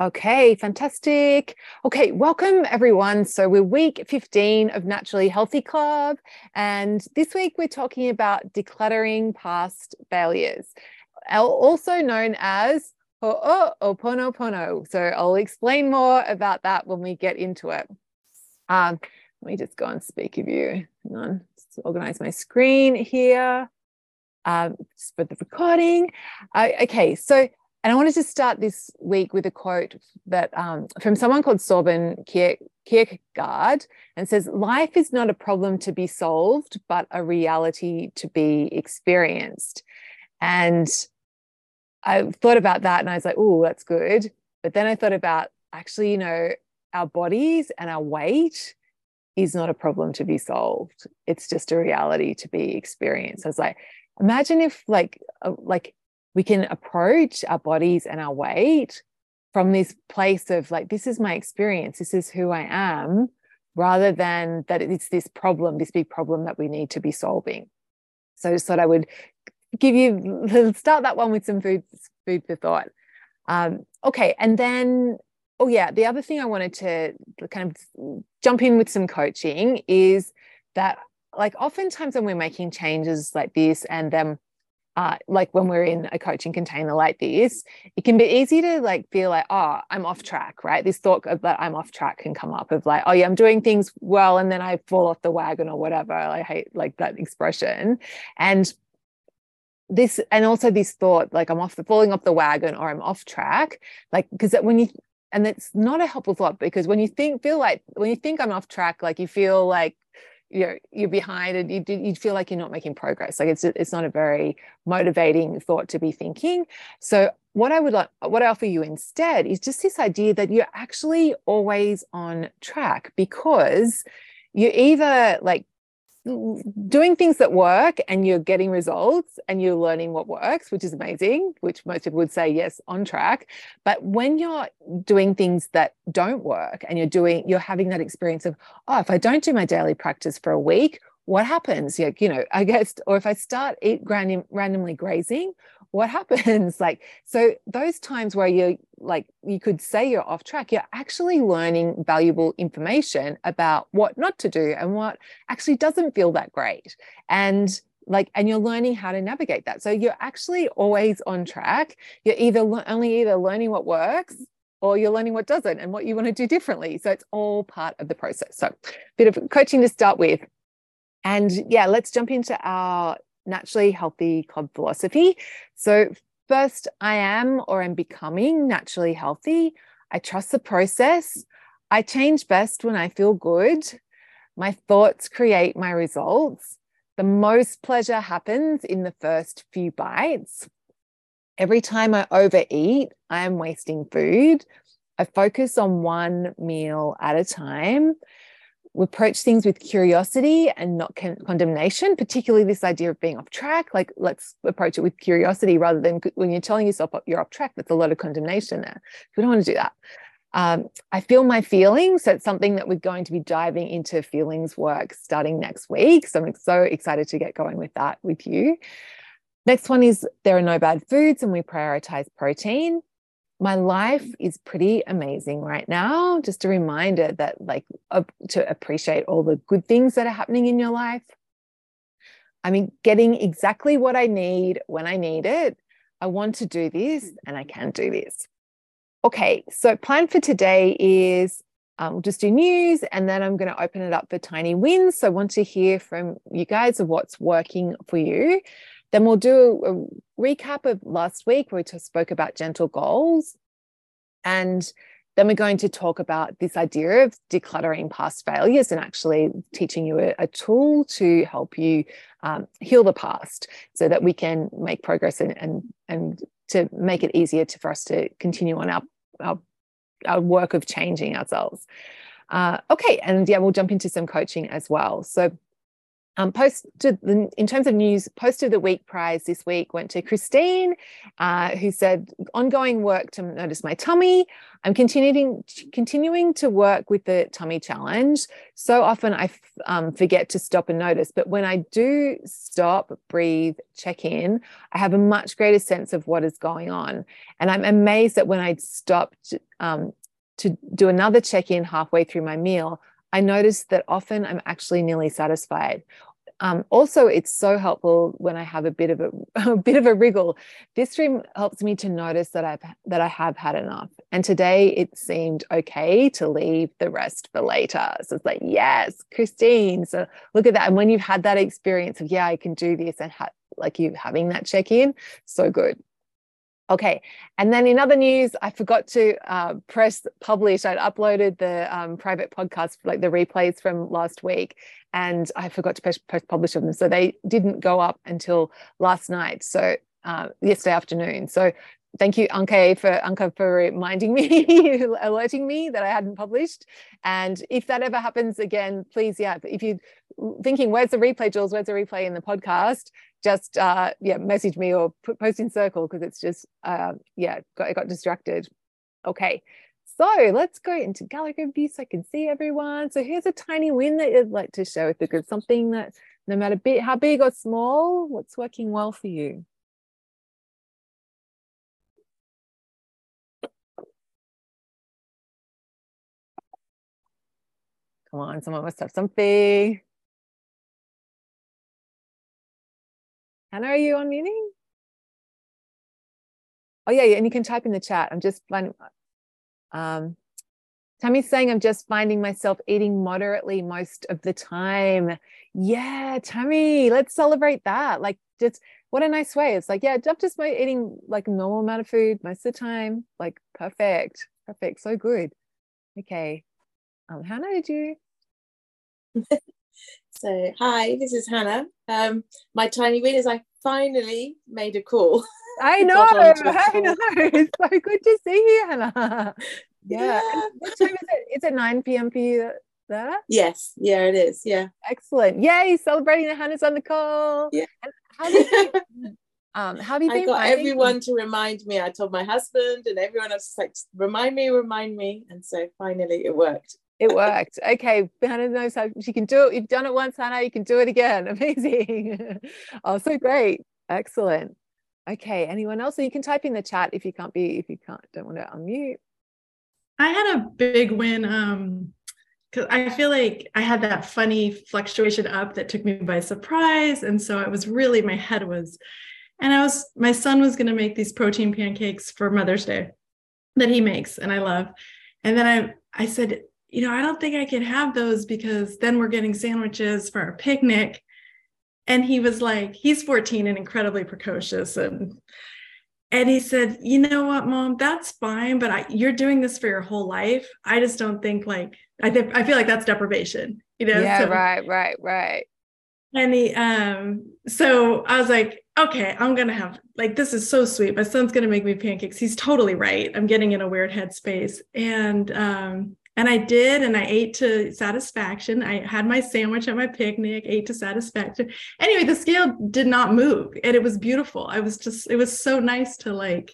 Okay, fantastic. Okay, welcome everyone. So we're week 15 of Naturally Healthy Club. And this week we're talking about decluttering past failures, also known as Ho'oponopono. So I'll explain more about that when we get into it. Um, let me just go and speak of you. Hang on, just organize my screen here um, for the recording. Uh, okay, so and I wanted to start this week with a quote that um, from someone called Soren Kierkegaard, and says, "Life is not a problem to be solved, but a reality to be experienced." And I thought about that, and I was like, "Oh, that's good." But then I thought about actually, you know, our bodies and our weight is not a problem to be solved. It's just a reality to be experienced. I was like, imagine if like uh, like we can approach our bodies and our weight from this place of like this is my experience this is who i am rather than that it's this problem this big problem that we need to be solving. So i just thought i would give you start that one with some food food for thought. Um, okay and then oh yeah the other thing i wanted to kind of jump in with some coaching is that like oftentimes when we're making changes like this and then uh, like when we're in a coaching container like this, it can be easy to like feel like, oh, I'm off track, right? This thought of that I'm off track can come up of like, oh yeah, I'm doing things well, and then I fall off the wagon or whatever. I hate like that expression. And this, and also this thought, like I'm off the falling off the wagon or I'm off track, like because when you and it's not a helpful thought because when you think feel like when you think I'm off track, like you feel like you're you're behind and you you feel like you're not making progress. Like it's it's not a very motivating thought to be thinking. So what i would like what i offer you instead is just this idea that you're actually always on track because you're either like doing things that work and you're getting results and you're learning what works, which is amazing, which most people would say, yes, on track. But when you're doing things that don't work and you're doing, you're having that experience of, oh, if I don't do my daily practice for a week, what happens? Like, you know, I guess, or if I start eat random, randomly grazing, what happens? Like so those times where you're like you could say you're off track you're actually learning valuable information about what not to do and what actually doesn't feel that great. And like and you're learning how to navigate that. So you're actually always on track. You're either only either learning what works or you're learning what doesn't and what you want to do differently. So it's all part of the process. So a bit of coaching to start with. And yeah let's jump into our naturally healthy club philosophy. So, first, I am or am becoming naturally healthy. I trust the process. I change best when I feel good. My thoughts create my results. The most pleasure happens in the first few bites. Every time I overeat, I am wasting food. I focus on one meal at a time we approach things with curiosity and not con- condemnation, particularly this idea of being off track. Like, let's approach it with curiosity rather than when you're telling yourself you're off track, that's a lot of condemnation there. We don't want to do that. Um, I feel my feelings. So it's something that we're going to be diving into feelings work starting next week. So I'm so excited to get going with that with you. Next one is there are no bad foods and we prioritize protein my life is pretty amazing right now. Just a reminder that, like, uh, to appreciate all the good things that are happening in your life. I mean, getting exactly what I need when I need it. I want to do this and I can do this. Okay, so plan for today is um, we'll just do news and then I'm going to open it up for tiny wins. So I want to hear from you guys of what's working for you. Then we'll do a recap of last week where we just spoke about gentle goals. And then we're going to talk about this idea of decluttering past failures and actually teaching you a, a tool to help you um, heal the past so that we can make progress and, and, and to make it easier to, for us to continue on our, our, our work of changing ourselves. Uh, okay, and yeah, we'll jump into some coaching as well. So um, post the, in terms of news, post of the week prize this week went to Christine, uh, who said, ongoing work to notice my tummy. I'm continuing continuing to work with the tummy challenge. So often I um, forget to stop and notice, but when I do stop, breathe, check in, I have a much greater sense of what is going on. And I'm amazed that when I stopped um, to do another check in halfway through my meal, I noticed that often I'm actually nearly satisfied. Um, also, it's so helpful when I have a bit of a, a bit of a wriggle. This stream helps me to notice that I've that I have had enough. And today it seemed okay to leave the rest for later. So it's like, yes, Christine. So look at that. And when you've had that experience of, yeah, I can do this, and ha- like you having that check in, so good. Okay. And then in other news, I forgot to uh, press publish. I'd uploaded the um, private podcast, like the replays from last week, and I forgot to press, press publish them. So they didn't go up until last night. So uh, yesterday afternoon. So thank you, Anke, for Anka for reminding me, alerting me that I hadn't published. And if that ever happens again, please, yeah, if you're thinking, where's the replay, Jules? Where's the replay in the podcast? just uh, yeah, message me or put, post in circle because it's just uh, yeah, got, I got distracted. Okay, so let's go into gallery view so I can see everyone. So here's a tiny win that you'd like to share with the group, something that no matter how big or small, what's working well for you. Come on, someone must have something. Hannah, are you on meeting? Oh yeah, yeah, and you can type in the chat. I'm just finding. Um, Tammy's saying I'm just finding myself eating moderately most of the time. Yeah, Tammy, let's celebrate that. Like, just what a nice way. It's like, yeah, I'm just eating like a normal amount of food most of the time. Like, perfect, perfect, so good. Okay, um, Hannah, did you? So, hi, this is Hannah. Um, my tiny win is I finally made a call. I know, I know. It's so good to see you, Hannah. Yeah. yeah. What time is it? Is it 9 p.m. for you there? Yes. Yeah, it is. Yeah. Excellent. Yay, celebrating the Hannah's on the call. Yeah. And how have you um, how have you been? I got everyone to remind me. I told my husband and everyone else like, remind me, remind me. And so finally it worked. It worked. Okay, Hannah knows how she can do it. You've done it once, Hannah. You can do it again. Amazing. oh, so great. Excellent. Okay. Anyone else? So you can type in the chat if you can't be if you can't don't want to unmute. I had a big win. Um, because I feel like I had that funny fluctuation up that took me by surprise, and so it was really my head was, and I was my son was going to make these protein pancakes for Mother's Day that he makes and I love, and then I I said you know, I don't think I can have those because then we're getting sandwiches for our picnic. And he was like, he's 14 and incredibly precocious. And and he said, you know what, mom, that's fine, but I, you're doing this for your whole life. I just don't think like I think I feel like that's deprivation, you know? Yeah, so, right, right, right. And he um, so I was like, okay, I'm gonna have like this is so sweet. My son's gonna make me pancakes. He's totally right. I'm getting in a weird headspace. And um, and I did, and I ate to satisfaction. I had my sandwich at my picnic, ate to satisfaction. Anyway, the scale did not move, and it was beautiful. I was just, it was so nice to like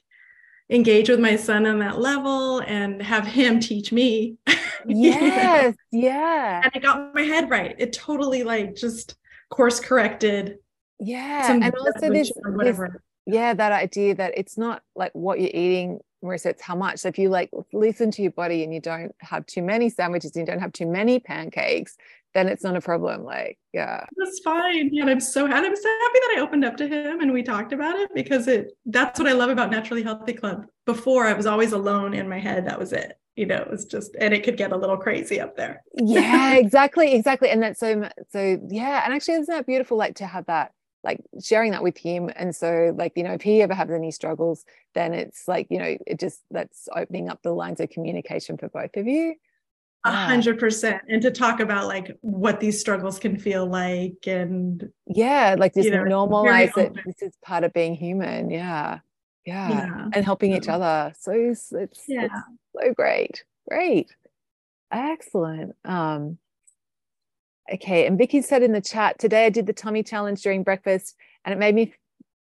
engage with my son on that level and have him teach me. Yes, yeah. And I got my head right. It totally like just course corrected. Yeah. And also this, this, yeah, that idea that it's not like what you're eating Marissa, it's how much. So if you like listen to your body and you don't have too many sandwiches and you don't have too many pancakes, then it's not a problem. Like, yeah. That's fine. Yeah. And I'm so happy. I'm so happy that I opened up to him and we talked about it because it that's what I love about Naturally Healthy Club. Before I was always alone in my head. That was it. You know, it was just and it could get a little crazy up there. yeah, exactly. Exactly. And that's so so yeah. And actually isn't that beautiful like to have that like sharing that with him. And so like you know if he ever has any struggles then it's like you know it just that's opening up the lines of communication for both of you. A hundred percent. And to talk about like what these struggles can feel like and yeah like just you know, normalize that this is part of being human. Yeah. Yeah, yeah. and helping yeah. each other. So it's, it's, yeah. it's so great. Great. Excellent. Um Okay, and Vicky said in the chat today I did the tummy challenge during breakfast and it made me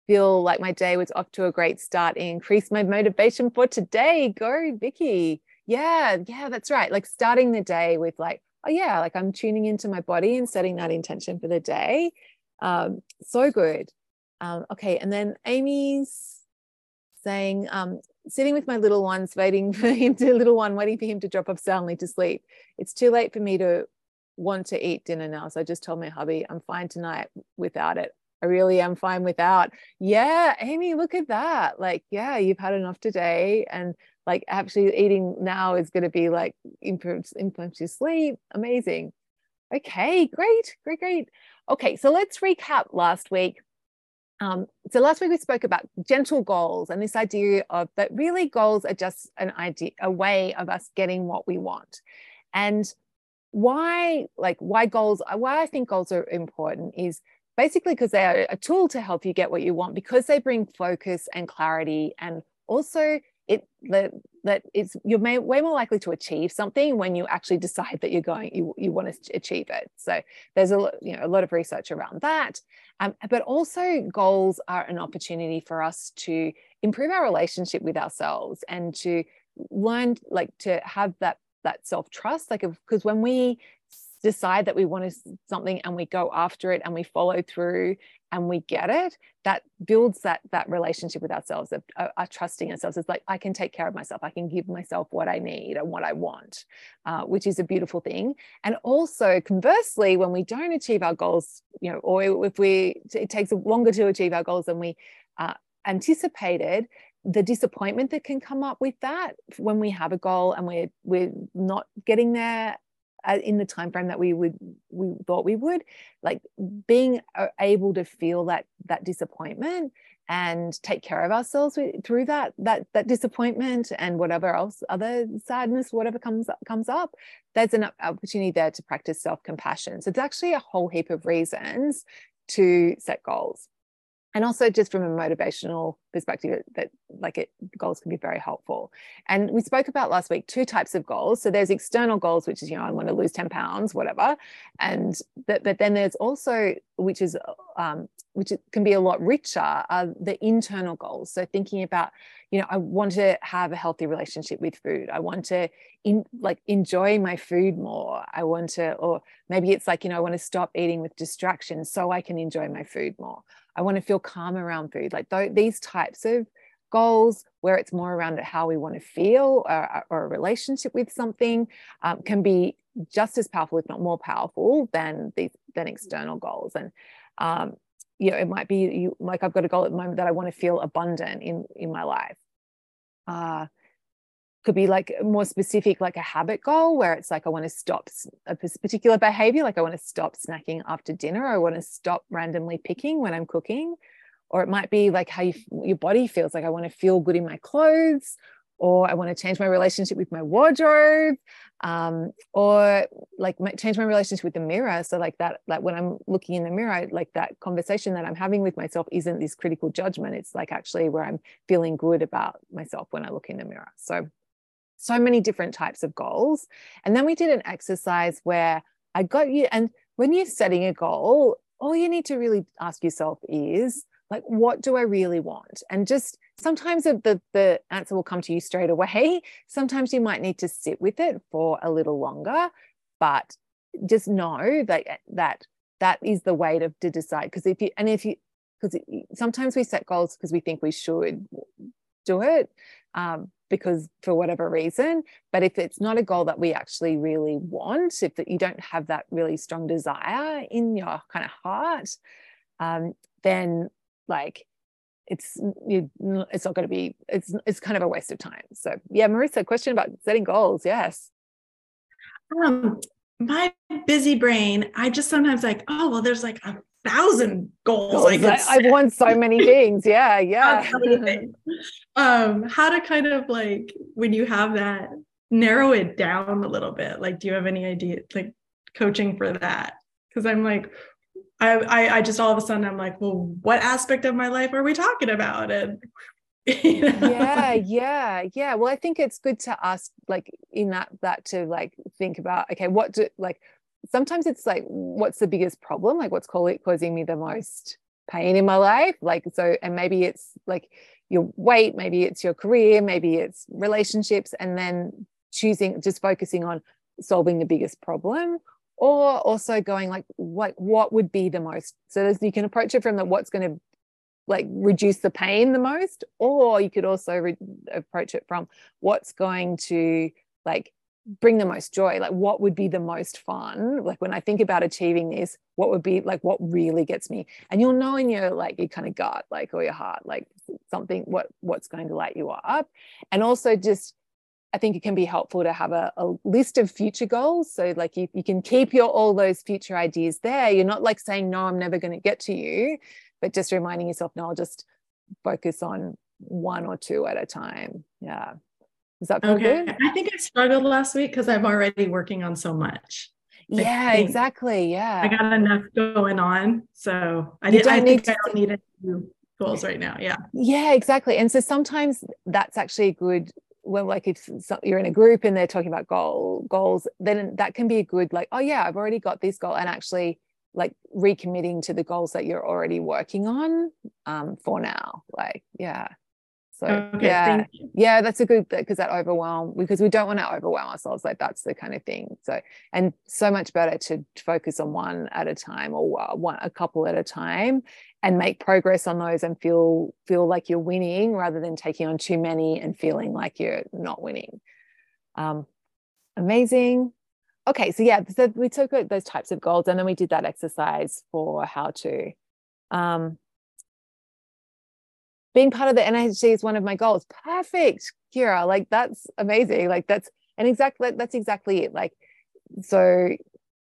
feel like my day was off to a great start. It increased my motivation for today. Go, Vicky. Yeah, yeah, that's right. Like starting the day with like, oh yeah, like I'm tuning into my body and setting that intention for the day. Um, so good. Um, okay, and then Amy's saying, um, sitting with my little ones, waiting for him to little one, waiting for him to drop off soundly to sleep. It's too late for me to want to eat dinner now. So I just told my hubby, I'm fine tonight without it. I really am fine without. Yeah, Amy, look at that. Like, yeah, you've had enough today. And like actually eating now is going to be like improves improves your sleep. Amazing. Okay, great, great, great. Okay, so let's recap last week. Um, so last week we spoke about gentle goals and this idea of that really goals are just an idea, a way of us getting what we want. And why, like, why goals, why I think goals are important is basically because they are a tool to help you get what you want because they bring focus and clarity and also it that that it's you're may, way more likely to achieve something when you actually decide that you're going you, you want to achieve it. So there's a you know a lot of research around that. Um, but also goals are an opportunity for us to improve our relationship with ourselves and to learn like to have that that self trust like because when we decide that we want something and we go after it and we follow through and we get it that builds that that relationship with ourselves of, of, trusting ourselves. It's like i can take care of myself. I can give myself what i need and what i want uh, which is a beautiful thing. And also conversely when we don't achieve our goals you know or if we it takes longer to achieve our goals than we uh, anticipated the disappointment that can come up with that when we have a goal and we're we're not getting there uh, in the time frame that we would we thought we would like being uh, able to feel that that disappointment and take care of ourselves through that that that disappointment and whatever else other sadness whatever comes comes up there's an opportunity there to practice self-compassion. So it's actually a whole heap of reasons to set goals and also just from a motivational perspective that like it goals can be very helpful. And we spoke about last week two types of goals. So there's external goals which is you know i want to lose 10 pounds whatever. And but, but then there's also which is um, which can be a lot richer are the internal goals. So thinking about you know i want to have a healthy relationship with food. I want to in like enjoy my food more. I want to or maybe it's like you know i want to stop eating with distractions so i can enjoy my food more I want to feel calm around food. Like th- these types of goals, where it's more around how we want to feel or, or a relationship with something, um, can be just as powerful, if not more powerful, than these than external goals. And um, you know, it might be you like I've got a goal at the moment that I want to feel abundant in in my life. Uh, could be like more specific like a habit goal where it's like i want to stop a particular behavior like i want to stop snacking after dinner i want to stop randomly picking when i'm cooking. Or it might be like how you, your body feels like i want to feel good in my clothes or i want to change my relationship with my wardrobe um, or like change my relationship with the mirror. So like that like when i'm looking in the mirror like that conversation that i'm having with myself isn't this critical judgment. It's like actually where i'm feeling good about myself when i look in the mirror. So so many different types of goals. And then we did an exercise where I got you, and when you're setting a goal, all you need to really ask yourself is, like, what do I really want? And just sometimes the, the answer will come to you straight away. Sometimes you might need to sit with it for a little longer, but just know that that that is the way to, to decide. Because if you and if you because sometimes we set goals because we think we should do it. Um, because for whatever reason but if it's not a goal that we actually really want if that you don't have that really strong desire in your kind of heart um, then like it's you, it's not going to be it's it's kind of a waste of time so yeah marissa question about setting goals yes um my busy brain i just sometimes like oh well there's like a thousand goals. goals. I, I want so many things. Yeah, yeah. Um, how to kind of like when you have that, narrow it down a little bit. Like, do you have any idea, like coaching for that? Because I'm like, I, I, I just all of a sudden I'm like, well, what aspect of my life are we talking about? And you know? yeah yeah yeah well i think it's good to ask like in that that to like think about okay what do like sometimes it's like what's the biggest problem like what's causing me the most pain in my life like so and maybe it's like your weight maybe it's your career maybe it's relationships and then choosing just focusing on solving the biggest problem or also going like what what would be the most so there's you can approach it from the what's going to like reduce the pain the most or you could also re- approach it from what's going to like bring the most joy like what would be the most fun? Like when i think about achieving this what would be like what really gets me? And you'll know in your like your kind of gut like or your heart like something what what's going to light you up and also just I think it can be helpful to have a, a list of future goals. So, like, you, you can keep your all those future ideas there. You're not like saying, No, I'm never going to get to you, but just reminding yourself, No, I'll just focus on one or two at a time. Yeah. Is that okay? Good? I think I struggled last week because I'm already working on so much. Yeah, exactly. Yeah. I got enough going on. So I, did, I think I don't need any goals right now. Yeah. Yeah, exactly. And so sometimes that's actually a good when like if you're in a group and they're talking about goal goals then that can be a good like oh yeah i've already got this goal and actually like recommitting to the goals that you're already working on um, for now like yeah so okay, yeah yeah that's a good because that overwhelm because we don't want to overwhelm ourselves like that's the kind of thing so and so much better to focus on one at a time or one a couple at a time and make progress on those and feel feel like you're winning rather than taking on too many and feeling like you're not winning um, amazing okay so yeah so we took those types of goals and then we did that exercise for how to um, being part of the NHC is one of my goals. Perfect, Kira. Like that's amazing. Like that's and exactly that's exactly it. Like so,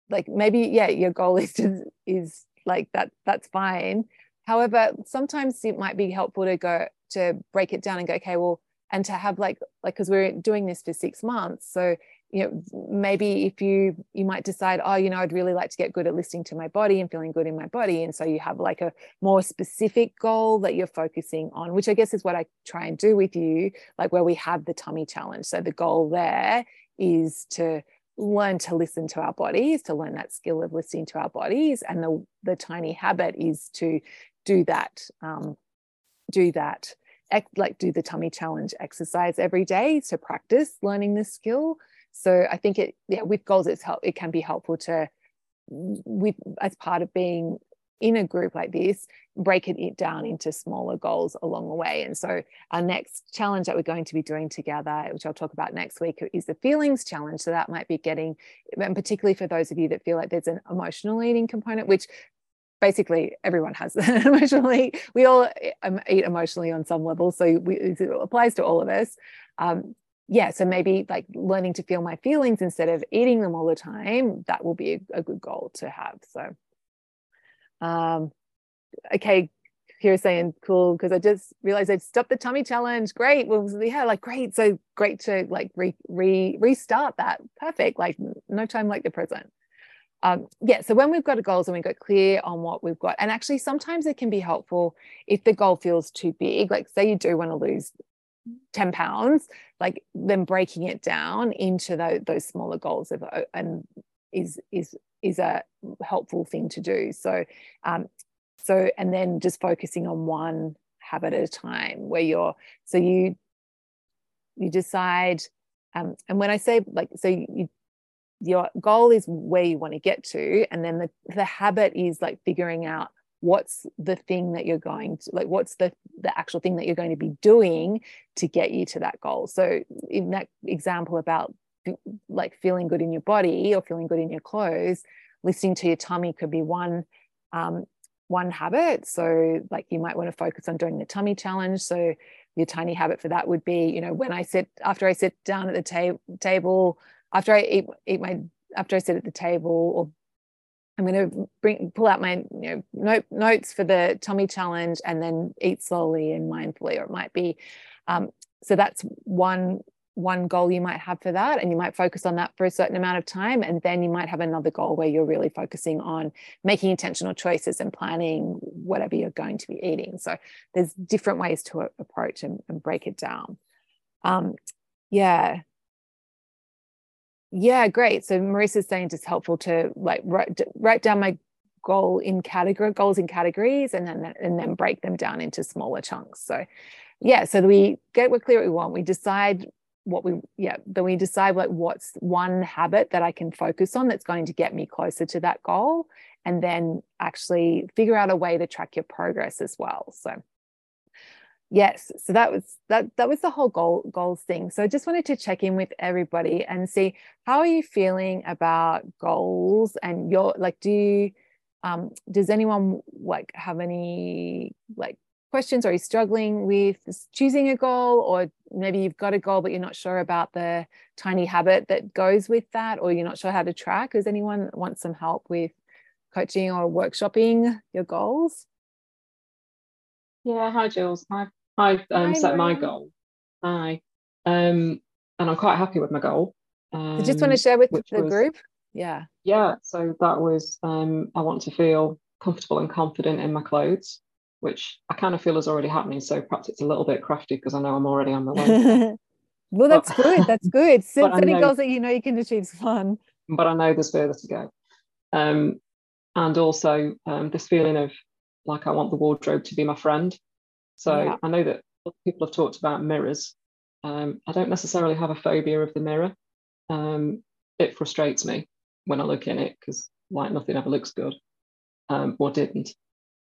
like maybe yeah, your goal is to, is like that. That's fine. However, sometimes it might be helpful to go to break it down and go, okay, well, and to have like like because we're doing this for six months, so you know maybe if you you might decide oh you know i'd really like to get good at listening to my body and feeling good in my body and so you have like a more specific goal that you're focusing on which i guess is what i try and do with you like where we have the tummy challenge. So the goal there is to learn to listen to our bodies to learn that skill of listening to our bodies and the the tiny habit is to do that um, do that like do the tummy challenge exercise every day to practice learning this skill so I think it, yeah, with goals, it's help. It can be helpful to, with as part of being in a group like this, break it down into smaller goals along the way. And so our next challenge that we're going to be doing together, which I'll talk about next week, is the feelings challenge. So that might be getting, and particularly for those of you that feel like there's an emotional eating component, which basically everyone has emotionally we all um, eat emotionally on some level so we, it applies to all of us um, yeah, so maybe like learning to feel my feelings instead of eating them all the time, that will be a, a good goal to have. So, um, okay, here saying cool because I just realized I'd stopped the tummy challenge. Great. Well, yeah, like great. So great to like re, re restart that. Perfect. Like no time like the present. Um, yeah. So when we've got goals and we've got clear on what we've got, and actually sometimes it can be helpful if the goal feels too big. Like say you do want to lose 10 pounds like then breaking it down into those, those smaller goals of, uh, and is is is a helpful thing to do so um so and then just focusing on one habit at a time where you're so you you decide um and when i say like so you your goal is where you want to get to and then the the habit is like figuring out what's the thing that you're going to like what's the the actual thing that you're going to be doing to get you to that goal. So in that example about like feeling good in your body or feeling good in your clothes listening to your tummy could be one um, one habit. So like you might want to focus on doing the tummy challenge. So your tiny habit for that would be you know when i sit after i sit down at the ta- table after i eat eat my after i sit at the table or I'm going to bring pull out my you know note, notes for the tummy challenge and then eat slowly and mindfully, or it might be. Um, so that's one one goal you might have for that, and you might focus on that for a certain amount of time, and then you might have another goal where you're really focusing on making intentional choices and planning whatever you're going to be eating. So there's different ways to approach and, and break it down. Um, yeah, Yeah, great. So Marissa's saying it's helpful to like write, write down my goal in category goals in categories and then and then break them down into smaller chunks. So yeah, so we get we're clear what we want. We decide what we yeah then we decide like what's one habit that i can focus on that's going to get me closer to that goal and then actually figure out a way to track your progress as well so yes so that was that that was the whole goal goals thing so i just wanted to check in with everybody and see how are you feeling about goals and your like do you um does anyone like have any like questions? Are you struggling with choosing a goal, or maybe you've got a goal but you're not sure about the tiny habit that goes with that, or you're not sure how to track? Does anyone want some help with coaching or workshopping your goals? Yeah, hi Jules. I've, I've um, hi, set my goal. Hi. Um, and I'm quite happy with my goal. Um, I just want to share with the was, group. Yeah. Yeah. So that was um, I want to feel comfortable and confident in my clothes which I kind of feel is already happening. So perhaps it's a little bit crafty because I know I'm already on the way. well, that's but, good. That's good. Setting goals that you know you can achieve is fun. But I know there's further to go. Um, and also um, this feeling of like I want the wardrobe to be my friend. So yeah. I know that people have talked about mirrors. Um, I don't necessarily have a phobia of the mirror. Um, it frustrates me when I look in it because like nothing ever looks good um, or didn't.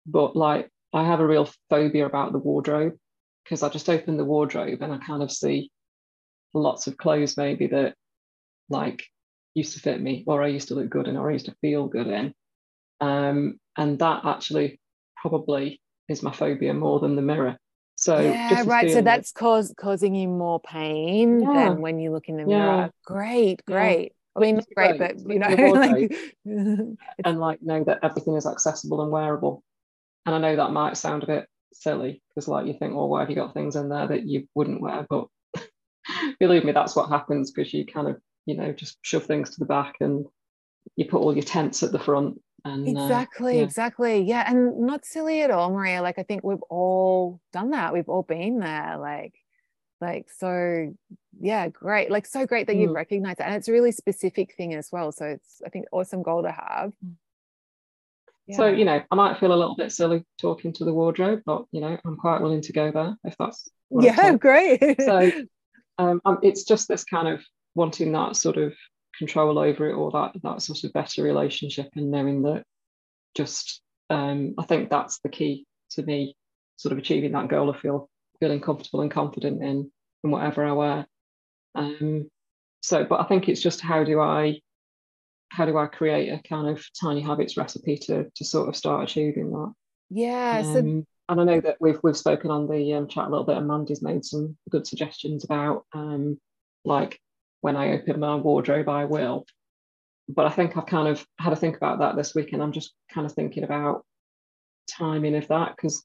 But like I have a real phobia about the wardrobe because I just open the wardrobe and I kind of see lots of clothes maybe that like used to fit me or I used to look good in or I used to feel good in. Um, and that actually probably is my phobia more than the mirror. So yeah, right. So that's cause, causing you more pain yeah. than when you look in the mirror. Yeah. Great, great. Yeah. I mean, not great, great, but you know, like and like know that everything is accessible and wearable. And I know that might sound a bit silly because, like, you think, well, why have you got things in there that you wouldn't wear? But believe me, that's what happens because you kind of, you know, just shove things to the back and you put all your tents at the front. And, exactly, uh, yeah. exactly. Yeah. And not silly at all, Maria. Like, I think we've all done that. We've all been there. Like, like so yeah great like so great that mm. you've recognized that and it's a really specific thing as well so it's i think awesome goal to have mm. So, you know, I might feel a little bit silly talking to the wardrobe, but, you know, I'm quite willing to go there if that's. yeah, great. so um, um, it's just this kind of wanting that sort of control over it or that, that sort of better relationship and knowing that just, um, I think that's the key to me sort of achieving that goal of feel, feeling comfortable and confident in, in whatever I wear. Um, so, but I think it's just how do I how do I create a kind of tiny habits recipe to to sort of start achieving that? Yeah. Um, so... and I know that we've we've spoken on the um, chat a little bit, and Mandy's made some good suggestions about um, like when I open my wardrobe, I will. But I think I've kind of had to think about that this week, and I'm just kind of thinking about timing of that because,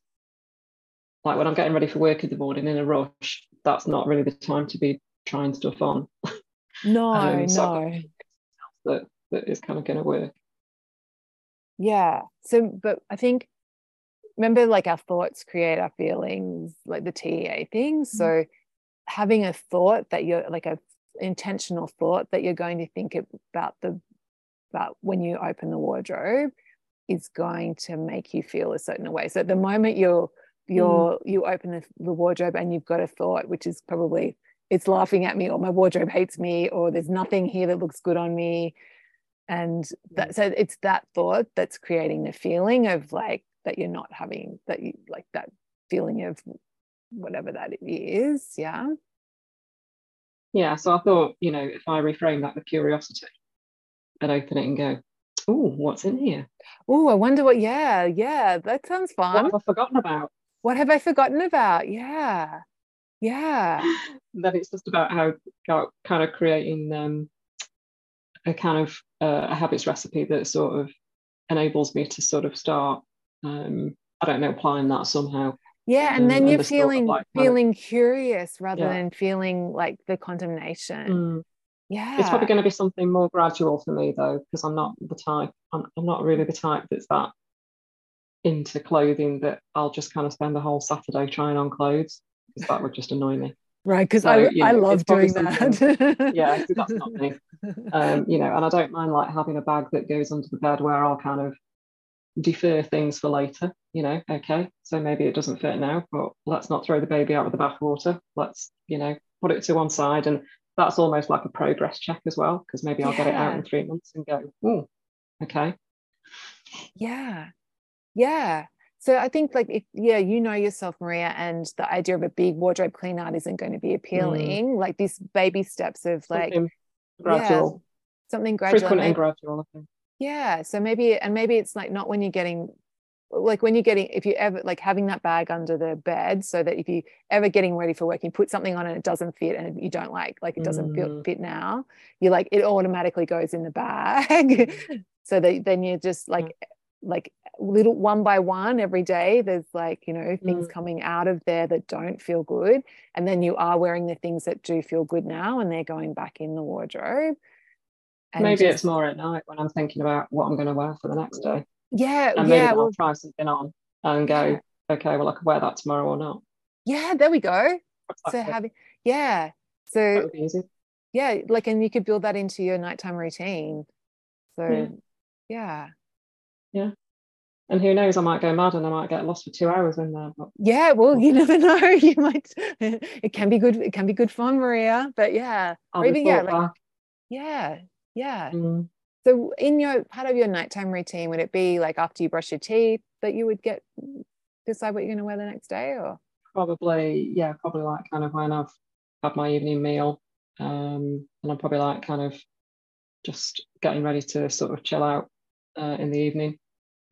like, when I'm getting ready for work in the morning in a rush, that's not really the time to be trying stuff on. No, um, so no. That that is kind of going to work yeah so but i think remember like our thoughts create our feelings like the tea thing mm-hmm. so having a thought that you're like a intentional thought that you're going to think about the about when you open the wardrobe is going to make you feel a certain way. So at the moment you're you're mm. you open the, the wardrobe and you've got a thought which is probably it's laughing at me or my wardrobe hates me or there's nothing here that looks good on me. And that so it's that thought that's creating the feeling of like that you're not having that you like that feeling of whatever that is. Yeah yeah so i thought you know if i reframe that with curiosity and open it and go oh what's in here? Oh i wonder what yeah yeah that sounds fun. What have i forgotten about? What have i forgotten about? Yeah yeah. Then it's just about how kind of creating um a kind of uh, a habits recipe that sort of enables me to sort of start um, I don't know applying that somehow. Yeah, and um, then you're feeling like feeling curious rather yeah. than feeling like the condemnation. Mm. Yeah, it's probably going to be something more gradual for me though, because I'm not the type. I'm, I'm not really the type that's that into clothing that I'll just kind of spend the whole Saturday trying on clothes because that would just annoy me. Right, because so, I, you know, I love doing that. yeah, that's not me. um, you know, and I don't mind like having a bag that goes under the bed where I'll kind of defer things for later. You know, okay, so maybe it doesn't fit now, but let's not throw the baby out with the bathwater. Let's, you know, put it to one side, and that's almost like a progress check as well, because maybe I'll yeah. get it out in three months and go, oh, okay. Yeah, yeah. So I think like if yeah, you know yourself, Maria, and the idea of a big wardrobe clean out isn't going to be appealing. Mm. Like these baby steps of like something gradual, yeah, something gradual, frequent and gradual. I think. Yeah. So maybe and maybe it's like not when you're getting like when you're getting if you ever like having that bag under the bed so that if you ever getting ready for work you put something on and it doesn't fit and you don't like like it doesn't mm. fit now you're like it automatically goes in the bag so that then you're just like mm. like little one by one every day there's like you know things mm. coming out of there that don't feel good and then you are wearing the things that do feel good now and they're going back in the wardrobe and maybe just, it's more at night when i'm thinking about what i'm going to wear for the next day yeah and maybe yeah i'll well, try something on and go yeah. okay well i could wear that tomorrow or not yeah there we go so having yeah so yeah like and you could build that into your nighttime routine so yeah, yeah. yeah and who knows, I might go mad and I might get lost for two hours in there. But... Yeah, well, you never know. You might. It can be good. It can be good fun, Maria. But yeah, I'll or even yeah, like, yeah, yeah. Mm. So, in your part of your nighttime routine, would it be like after you brush your teeth that you would get decide what you're going to wear the next day, or probably yeah, probably like kind of when I've had my evening meal, um, and I'm probably like kind of just getting ready to sort of chill out uh, in the evening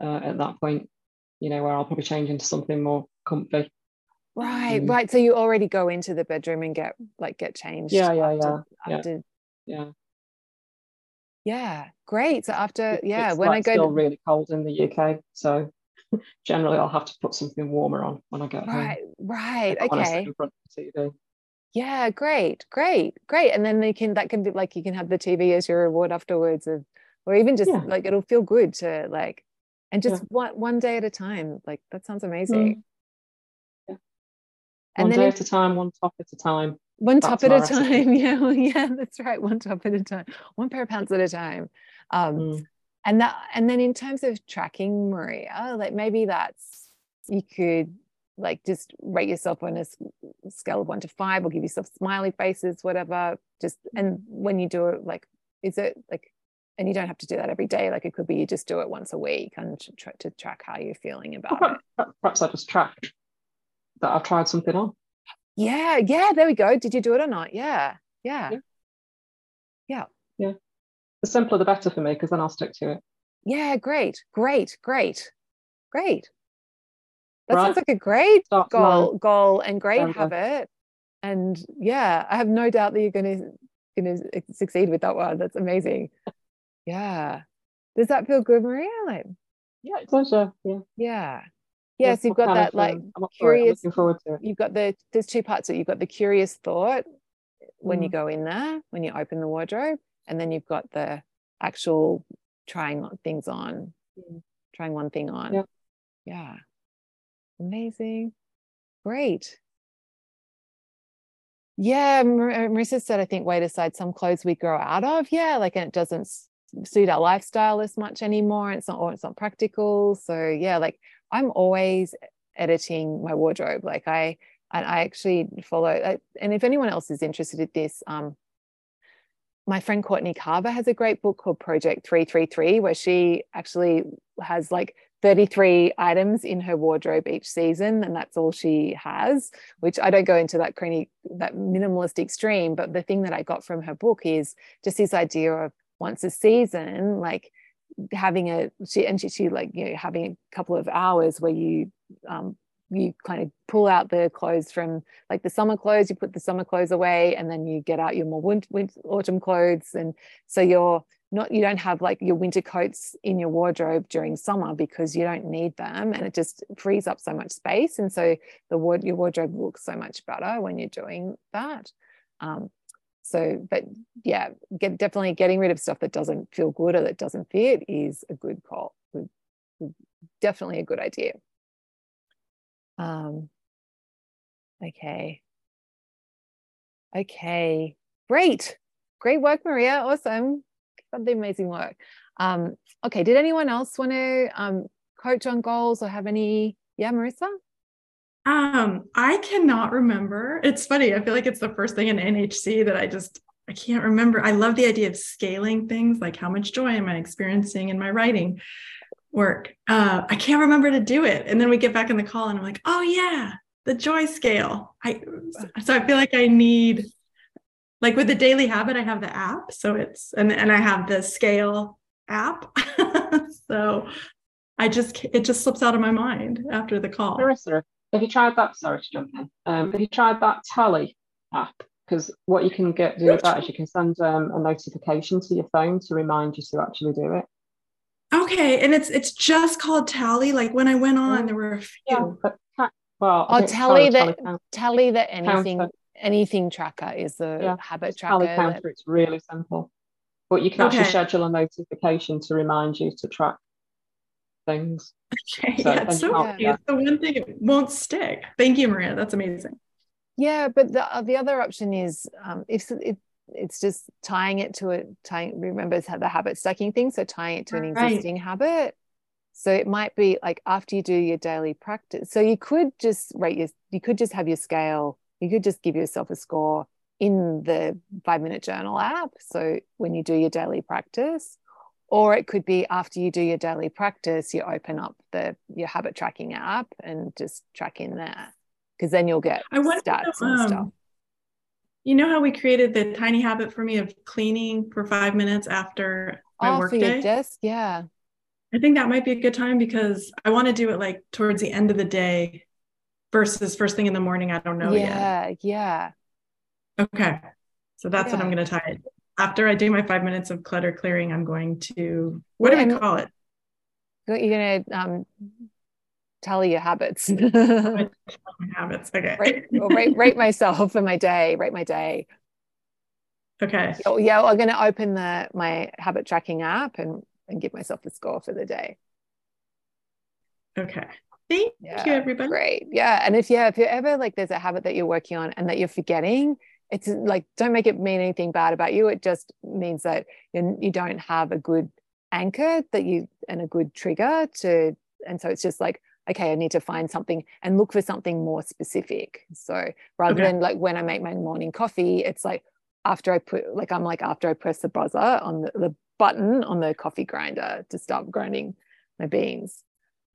uh, at that point, you know, where I'll probably change into something more comfy. Right, um, right. So you already go into the bedroom and get like get changed. Yeah, yeah, after, yeah. After, yeah. Yeah, great. So after, yeah, it's when like I go, It's still to... really cold in the UK, so generally I'll have to put something warmer on when I get right, home. Right, right, okay. In front of the TV. Yeah, great, great, great. And then they can that can be like you can have the TV as your reward afterwards, of or even just yeah. like it'll feel good to like and just yeah. one one day at a time like that sounds amazing mm. yeah. and one day at a time one top at a time one top at a time yeah well, yeah that's right one top at a time one pair of pants at a time um, mm. and that and then in terms of tracking maria like maybe that's you could like just rate yourself on a scale of one to five or give yourself smiley faces whatever just and when you do it like is it like and you don't have to do that every day like it could be you just do it once a week and try to track how you're feeling about perhaps, it. perhaps i just track that i've tried something on yeah yeah there we go did you do it or not yeah yeah yeah yeah, yeah. the simpler the better for me because then i'll stick to it yeah great great great great that right. sounds like a great Start goal goal and great habit and yeah i have no doubt that you're going to going to succeed with that one that's amazing yeah. Does that feel good, Maria? Like, yeah, it does. Yeah. Yeah. Yes, you've got that like curious. Looking forward to it. You've got the there's two parts. That you've got the curious thought when mm. you go in there, when you open the wardrobe, and then you've got the actual trying things on, mm. trying one thing on. Yeah. yeah. Amazing. Great. Yeah, Marissa said, I think weight aside, some clothes we grow out of. Yeah, like and it doesn't suit our lifestyle as much anymore. It's not or it's not practical. So yeah, like I'm always editing my wardrobe. Like I and I actually follow and if anyone else is interested in this, um, my friend Courtney Carver has a great book called Project 333, where she actually has like 33 items in her wardrobe each season, and that's all she has, which I don't go into that creamy, that minimalist extreme. But the thing that I got from her book is just this idea of once a season like having a she and she, she like you know having a couple of hours where you um you kind of pull out the clothes from like the summer clothes you put the summer clothes away and then you get out your more winter, winter autumn clothes. And so you're not you don't have like your winter coats in your wardrobe during summer because you don't need them and it just frees up so much space. And so the ward your wardrobe looks so much better when you're doing that. Um, so but yeah get definitely getting rid of stuff that doesn't feel good or that doesn't fit is a good call definitely a good idea um okay okay great great work, Maria. Awesome. Keep amazing work. Um, okay, did anyone else want to um, coach on goals or have any? Yeah, Marissa? Um, I cannot remember. It's funny. I feel like it's the first thing in NHC that I just I can't remember. I love the idea of scaling things, like how much joy am I experiencing in my writing work. Uh, I can't remember to do it, and then we get back in the call, and I'm like, oh yeah, the joy scale. I so I feel like I need like with the daily habit, I have the app, so it's and and I have the scale app. so I just it just slips out of my mind after the call. Marissa, have you tried that? Sorry to jump in. Um, have you tried that Tally app? Because what you can get do with that is you can send um, a notification to your phone to remind you to actually do it. Okay, and it's it's just called Tally. Like when I went on, there were a few. Yeah, well, oh, Tally that Tally that anything counter. anything tracker is the yeah, habit tracker. Tally counter. That... It's really simple, but you can okay. actually schedule a notification to remind you to track things. Okay, so yeah, it's so yeah. the one thing it won't stick. Thank you, Maria. That's amazing. Yeah, but the uh, the other option is um, if it, it's just tying it to a tying. Remember the habit stacking thing, so tying it to an right. existing habit. So it might be like after you do your daily practice. So you could just rate your. You could just have your scale. You could just give yourself a score in the five minute journal app. So when you do your daily practice, or it could be after you do your daily practice you open up the your habit tracking app and just track in there because then you'll get I stats and um, stuff you know how we created the tiny habit for me of cleaning for five minutes after my oh, work for day? desk yeah i think that might be a good time because i want to do it like towards the end of the day versus first thing in the morning i don't know yeah yet. yeah okay so that's yeah. what i'm going to tie it after I do my five minutes of clutter clearing, I'm going to what do we call it? You're gonna um, tally your habits. habits. Okay. Rate, rate, rate myself for my day. Rate my day. Okay. Yeah, I'm gonna open the my habit tracking app and and give myself a score for the day. Okay. Thank yeah, you, everybody. Great. Yeah. And if yeah, if you're ever like there's a habit that you're working on and that you're forgetting, it's like don't make it mean anything bad about you. It just means that you, don't have a good anchor that you and a good trigger to and so it's just like okay i need to find something and look for something more specific. So rather okay. than like when i make my morning coffee it's like after i put like i'm like after i press the buzzer on the, the button on the coffee grinder to start grinding my beans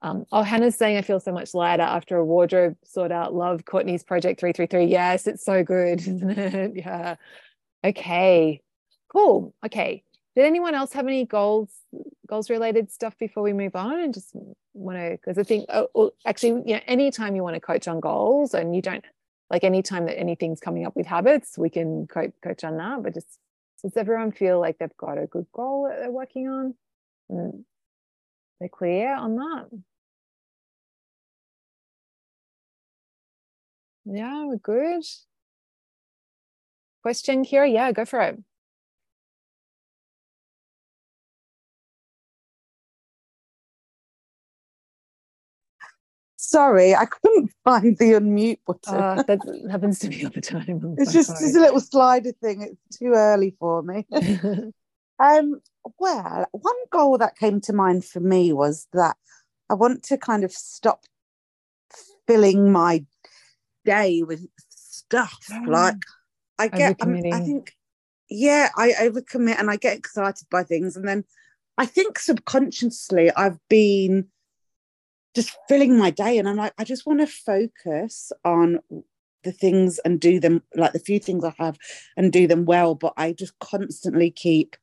um, oh, Hannah's saying I feel so much lighter after a wardrobe sort out. Love Courtney's project 333. Yes, it's so good, isn't it? Yeah. Okay. Cool. Okay. Did anyone else have any goals, goals related stuff before we move on? And just want to, because I think, oh, actually, you know, anytime you want to coach on goals and you don't like anytime that anything's coming up with habits, we can coach, coach on that. But just does everyone feel like they've got a good goal that they're working on? And they're clear on that? Yeah, we're good. Question, Kira? Yeah, go for it. Sorry, I couldn't find the unmute button. Uh, that happens to me all the time. I'm it's just, just a little slider thing. It's too early for me. um, well, one goal that came to mind for me was that I want to kind of stop filling my day with stuff. Mm. Like I get, I think, yeah, I overcommit and I get excited by things, and then I think subconsciously I've been just filling my day, and I'm like, I just want to focus on the things and do them like the few things I have and do them well. But I just constantly keep,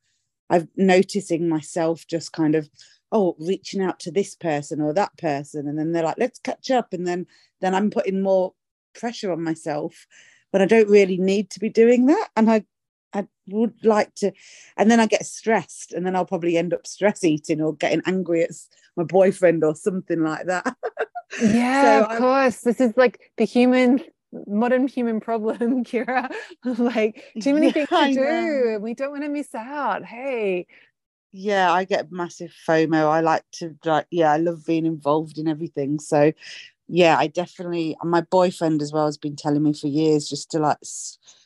I'm noticing myself just kind of oh reaching out to this person or that person and then they're like let's catch up and then then i'm putting more pressure on myself when I don't really need to be doing that. And I I would like to, and then I get stressed, and then I'll probably end up stress eating or getting angry at my boyfriend or something like that. yeah, so of I, course. This is like the human, modern human problem, Kira. like too many yeah, things to do. We don't want to miss out. Hey. Yeah, I get massive FOMO. I like to like, yeah, I love being involved in everything. So yeah, I definitely, my boyfriend as well has been telling me for years just to like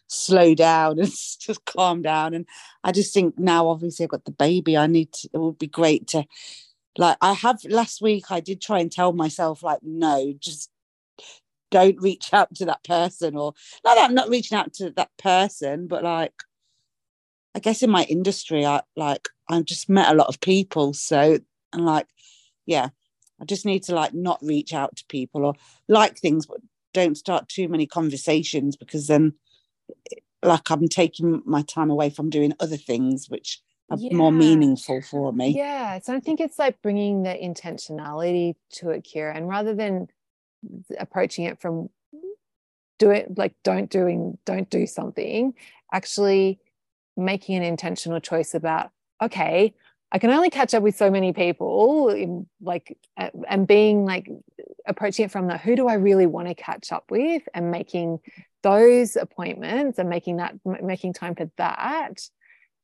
slow down and just calm down. And I just think now, obviously, I've got the baby. I need to, it would be great to, like, I have last week, I did try and tell myself, like, no, just don't reach out to that person or not that I'm not reaching out to that person, but like I guess in my industry, I like I've just met a lot of people. So and like, yeah, I just need to like not reach out to people or like things, but don't start too many conversations because then like I'm taking my time away from doing other things which are yeah. more meaningful for me. Yeah. So I think it's like bringing the intentionality to it, Kira, and rather than approaching it from do it like don't doing don't do something actually making an intentional choice about okay i can only catch up with so many people in, like and being like approaching it from the who do i really want to catch up with? And making those appointments and making that making time for that.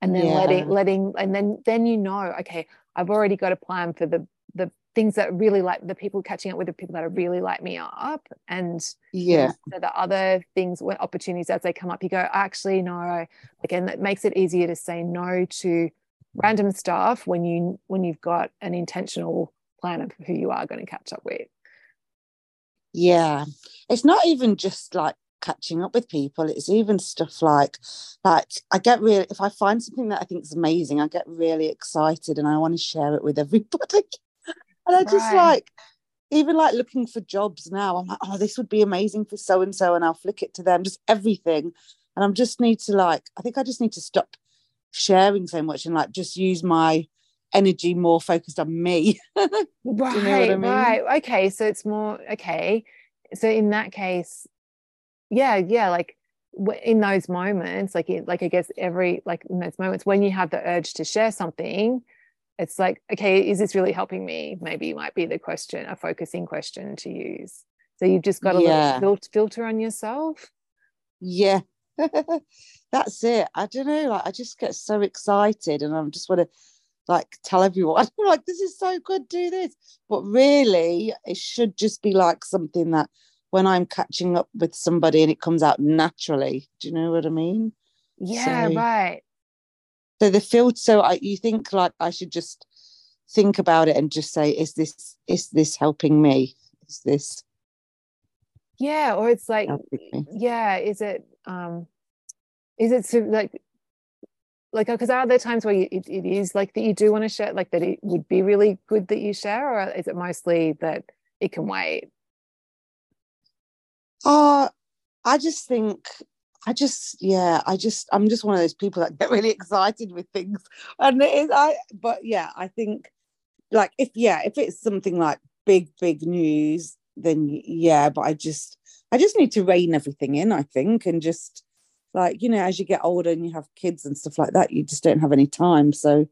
And then yeah. letting letting and then then you know okay i've already got a plan for the the things that really like the people catching up with the people that are really light me up. And yeah. so the other things when opportunities as they come up you go actually no again that makes it easier to say no to random stuff when you when you've got an intentional plan of who you are going to catch up with yeah it's not even just like catching up with people it's even stuff like like i get really if i find something that i think is amazing i get really excited and i want to share it with everybody and I just right. like, even like looking for jobs now, I'm like, oh, this would be amazing for so and so. And I'll flick it to them, just everything. And I'm just need to like, I think I just need to stop sharing so much and like just use my energy more focused on me. right, you know I mean? right. Okay. So it's more, okay. So in that case, yeah, yeah, like in those moments, like, like I guess every, like in those moments when you have the urge to share something, it's like okay is this really helping me maybe might be the question a focusing question to use so you've just got a yeah. little filter on yourself yeah that's it. I don't know like i just get so excited and i just want to like tell everyone I'm like this is so good do this. But really it should just be like something that when i'm catching up with somebody and it comes out naturally do you know what i mean? Yeah so, right. So the field. so I, you think like i should just think about it and just say is this is this helping me? Is this yeah or it's like yeah is it um is it so like like because are there times where you, it, it is like that you do want to share like that it would be really good that you share or is it mostly that it can wait uh i just think I just, yeah, I just, I'm just one of those people that get really excited with things. And it is, I, but yeah, I think like if, yeah, if it's something like big, big news, then yeah, but I just, I just need to rein everything in, I think, and just like, you know, as you get older and you have kids and stuff like that, you just don't have any time. So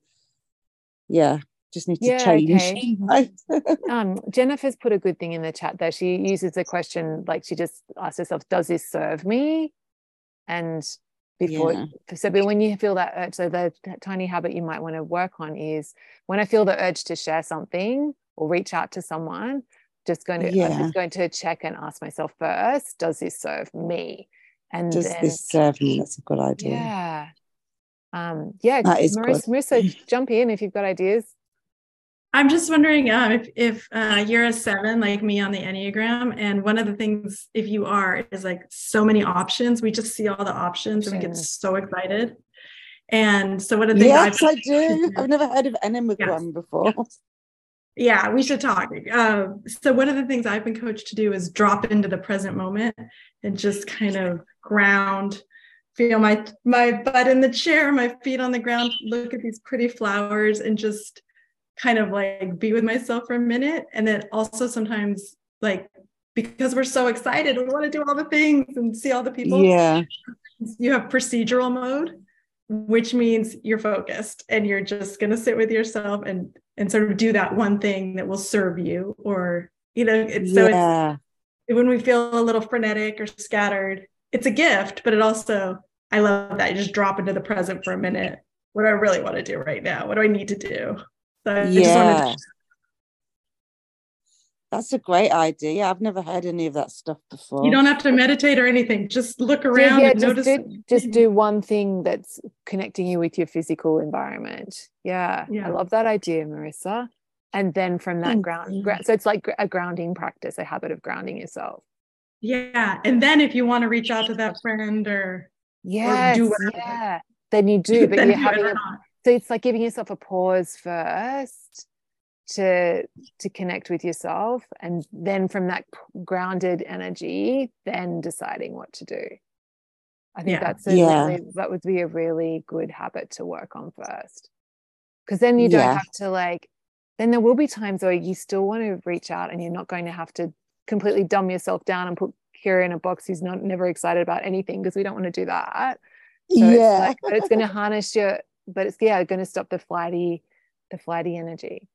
yeah, just need to yeah, change. Okay. um, Jennifer's put a good thing in the chat there. She uses a question like she just asks herself, "Does this serve me?" and before yeah. so when you feel that urge so the tiny habit you might want to work on is when i feel the urge to share something or reach out to someone just going to yeah. i'm just going to check and ask myself first does this serve me and does then, this serve me that's a good idea yeah um yeah that is marissa, marissa jump in if you've got ideas I'm just wondering um, if if uh, you're a seven like me on the Enneagram, and one of the things if you are is like so many options. We just see all the options and we get so excited. And so what of the things yes, I've, I do. I've never heard of Enneagram yes. before. Yeah, we should talk. Um, so one of the things I've been coached to do is drop into the present moment and just kind of ground, feel my my butt in the chair, my feet on the ground, look at these pretty flowers, and just kind of like be with myself for a minute. And then also sometimes like because we're so excited, we want to do all the things and see all the people. Yeah. You have procedural mode, which means you're focused and you're just going to sit with yourself and and sort of do that one thing that will serve you or you know it's, so yeah. it's when we feel a little frenetic or scattered it's a gift but it also i love that you just drop into the present for a minute what do i really want to do right now what do i need to do so yeah. That's a great idea. I've never heard any of that stuff before. You don't have to meditate or anything. Just look around yeah, and just notice. do, just do one thing that's connecting you with your physical environment. Yeah, Yeah. I love that idea, Marissa. And then from that Thank ground, gra- so it's like a grounding practice, a habit of grounding yourself. Yeah. And then if you want to reach out to that friend or Yes, whatever. yeah. Then you do, but then you're do having a, so it's like giving yourself a pause first to to connect with yourself, and then from that grounded energy, then deciding what to do. I think Yeah. that's a Yeah. really, that would be a really good habit to work on first, because then you don't Yeah. have to like. Then there will be times where you still want to reach out, and you're not going to have to completely dumb yourself down and put Kira in a box who's not never excited about anything because we don't want to do that. So it's yeah. like, but it's going to harness your, but it's yeah, going to stop the flighty, the flighty energy.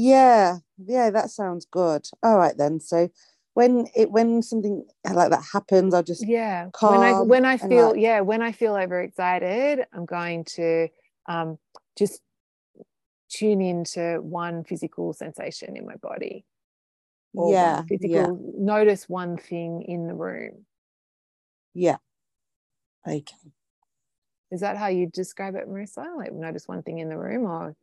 Yeah, yeah, that sounds good. All right then. So when it when something like that happens, I'll just Yeah. When I when I feel like- yeah, when I feel overexcited, I'm going to um just tune into one physical sensation in my body. or yeah, Physical. yeah, Notice one thing in the room. yeah. Okay. Is that how you describe it, Marissa? Like notice one thing in the room, or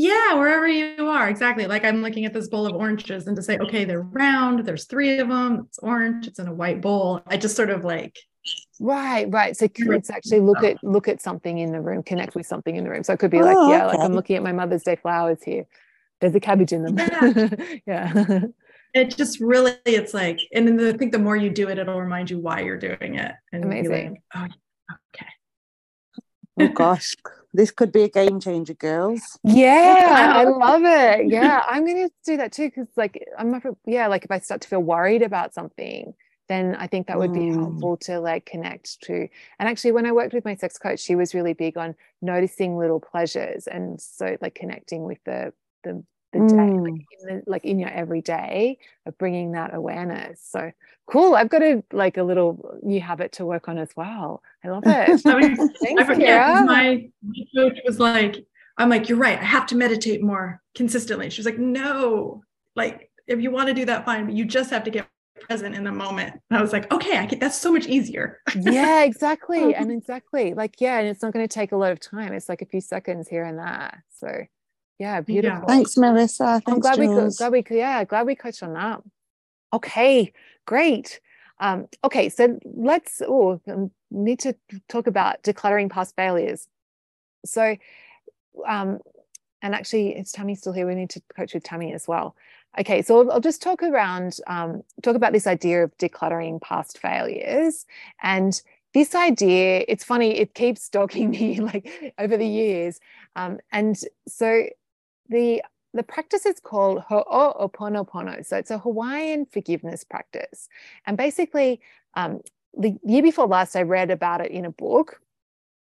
Yeah, wherever you are, exactly. Like I'm looking at this bowl of oranges and to say, okay, they're round, there's three of them, it's orange, it's in a white bowl. I just sort of like, Right, right. So c- You're it's actually look at look at something in the room, connect with something in the room. So it could be oh, like, Oh, yeah, like I'm looking at my Mother's Day flowers here. There's a cabbage in them. Yeah. it just really, it's like, and then the- I think the more you do it, it'll remind you why you're doing it. And Amazing. like, oh, okay. Oh gosh, this could be a game changer, girls. yeah, I love it. Yeah, I'm gonna do that too because like I'm not, yeah, like if I start to feel worried about something, then I think that would be Mm. helpful to like connect to. And actually, when I worked with my sex coach, she was really big on noticing little pleasures and so like connecting with the the the day, like Mm. in the, like in your everyday of bringing that awareness. So cool. I've got a like a little new habit to work on as well. I love it. I mean, Thanks, I 'cause my, my coach was like, I'm like, you're right. I have to meditate more consistently. She was like, no, like if you want to do that, fine, but you just have to get present in the moment. And I was like, okay, I get that's so much easier. yeah exactly and exactly like yeah and it's not going to take a lot of time it's like a few seconds here and there so yeah beautiful. Thanks, Marissa. i'm Thanks, glad we could Jules. glad we could yeah glad we coached on that. Okay great. Um okay so let's oh um, need to talk about decluttering past failures. So um and actually it's tammy still here. We need to coach with tammy as well. Okay so i'll, I'll just talk around um, talk about this idea of decluttering past failures. And this idea it's funny it keeps stalking me like over the years. Um, and so the the practice is called ho'oponopono so it's a hawaiian forgiveness practice and basically um, the year before last i read about it in a book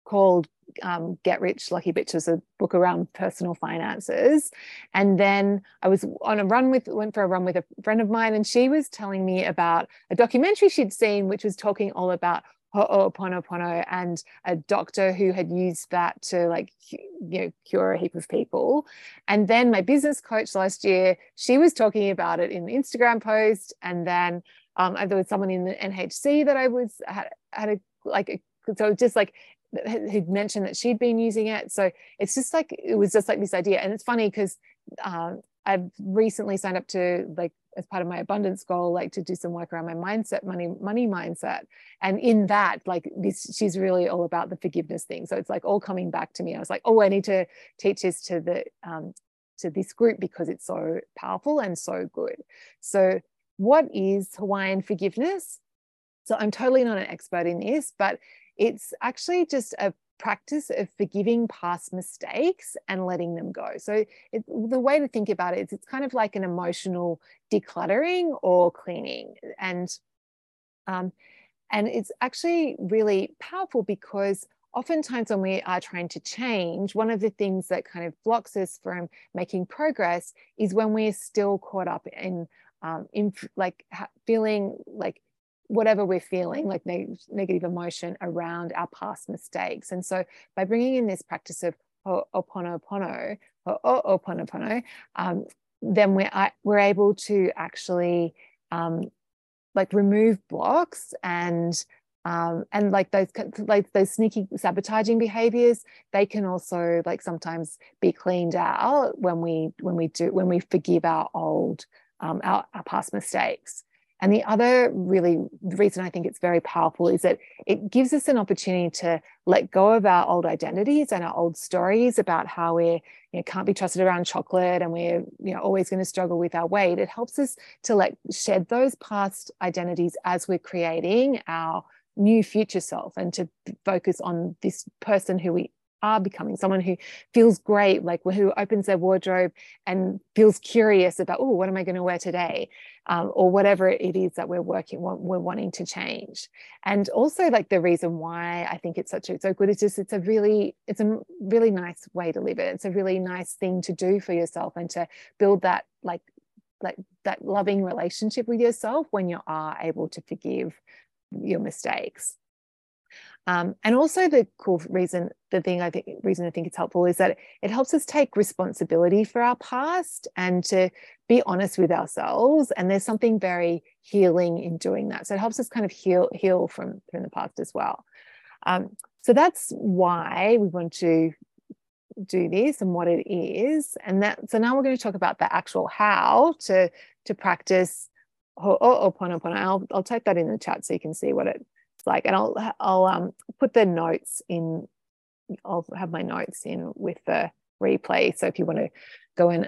called um, Get Rich Lucky Bitches, a book around personal finances. And then I was on a run with, went for a run with a friend of mine, and she was telling me about a documentary she'd seen, which was talking all about Ho'oponopono and a doctor who had used that to like, you know, cure a heap of people. And then my business coach last year, she was talking about it in the Instagram post. And then um, there was someone in the NHC that I was had, had a like a, so just like who'd mentioned that she'd been using it. So it's just like it was just like this idea, and it's funny because um, I've recently signed up to like as part of my abundance goal, like to do some work around my mindset, money, money mindset, and in that, like this, she's really all about the forgiveness thing. So it's like all coming back to me. I was like, oh, I need to teach this to the um, to this group because it's so powerful and so good. So what is Hawaiian forgiveness? So I'm totally not an expert in this, but it's actually just a practice of forgiving past mistakes and letting them go. So it, the way to think about it is it's kind of like an emotional decluttering or cleaning, and um, and it's actually really powerful because oftentimes when we are trying to change, one of the things that kind of blocks us from making progress is when we're still caught up in um, in like feeling like whatever we're feeling, like neg- negative emotion around our past mistakes. And so by bringing in this practice of ho'oponopono, ho'oponopono, um, then we're we're able to actually um, like remove blocks and um, and like those like those sneaky sabotaging behaviors they can also like sometimes be cleaned out when we when we do when we forgive our old um, our, our past mistakes and the other really reason I think it's very powerful is that it gives us an opportunity to let go of our old identities and our old stories about how we you know, can't be trusted around chocolate and we're you know always going to struggle with our weight. It helps us to let shed those past identities as we're creating our new future self and to focus on this person who we are becoming someone who feels great like who opens their wardrobe and feels curious about oh what am i going to wear today? Um, or whatever it is that we're working we're wanting to change. And also like the reason why i think it's such a so good is just it's a really it's a really nice way to live it. It's a really nice thing to do for yourself and to build that like like that loving relationship with yourself when you are able to forgive your mistakes. Um, and also the cool reason, the thing I think reason I think it's helpful is that it helps us take responsibility for our past and to be honest with ourselves. And there's something very healing in doing that. So it helps us kind of heal heal from from the past as well. Um, so that's why we want to do this and what it is. And that so now we're going to talk about the actual how to to practice Ho'oponopono. I'll, I'll type that in the chat so you can see what it's like. And I'll, I'll um, put the notes in, I'll have my notes in with the replay. So if you want to go and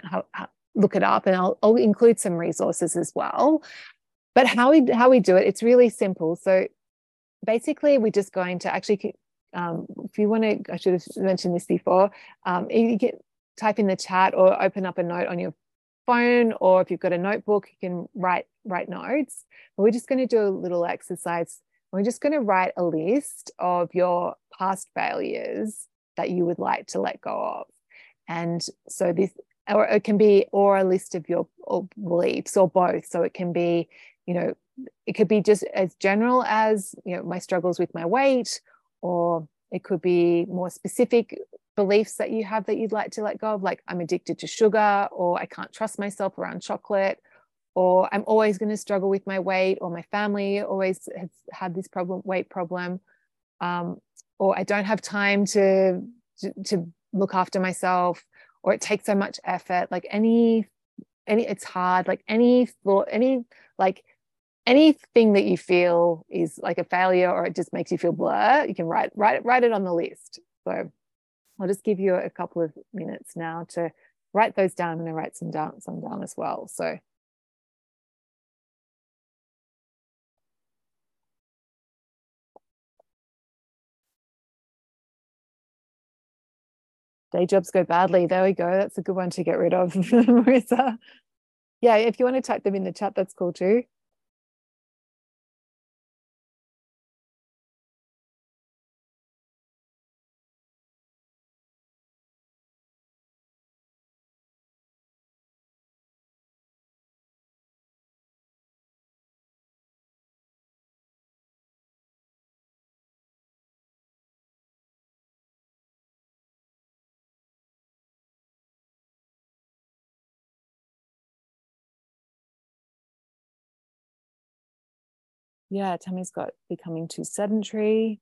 look it up and I'll, I'll include some resources as well. But how we, how we do it, it's really simple. So basically we're just going to actually, um, if you want to, I should have mentioned this before, um, you can type in the chat or open up a note on your phone or if you've got a notebook, you can write write notes. But we're just going to do a little exercise. We're just going to write a list of your past failures that you would like to let go of. And so this, or it can be, or a list of your beliefs, or both. So it can be, you know, it could be just as general as, you know, my struggles with my weight, or it could be more specific beliefs that you have that you'd like to let go of, like I'm addicted to sugar, or I can't trust myself around chocolate, or I'm always going to struggle with my weight, or my family always has had this problem, weight problem, um, or I don't have time to, to to look after myself, or it takes so much effort. Like any any, it's hard. Like any thought, any like anything that you feel is like a failure or it just makes you feel blur, you can write write write it on the list. So I'll just give you a couple of minutes now to write those down. And to write some down, some down as well. So day jobs go badly. There we go. That's a good one to get rid of, Marissa. Yeah, if you want to type them in the chat, that's cool too. Yeah, Tammy's got becoming too sedentary.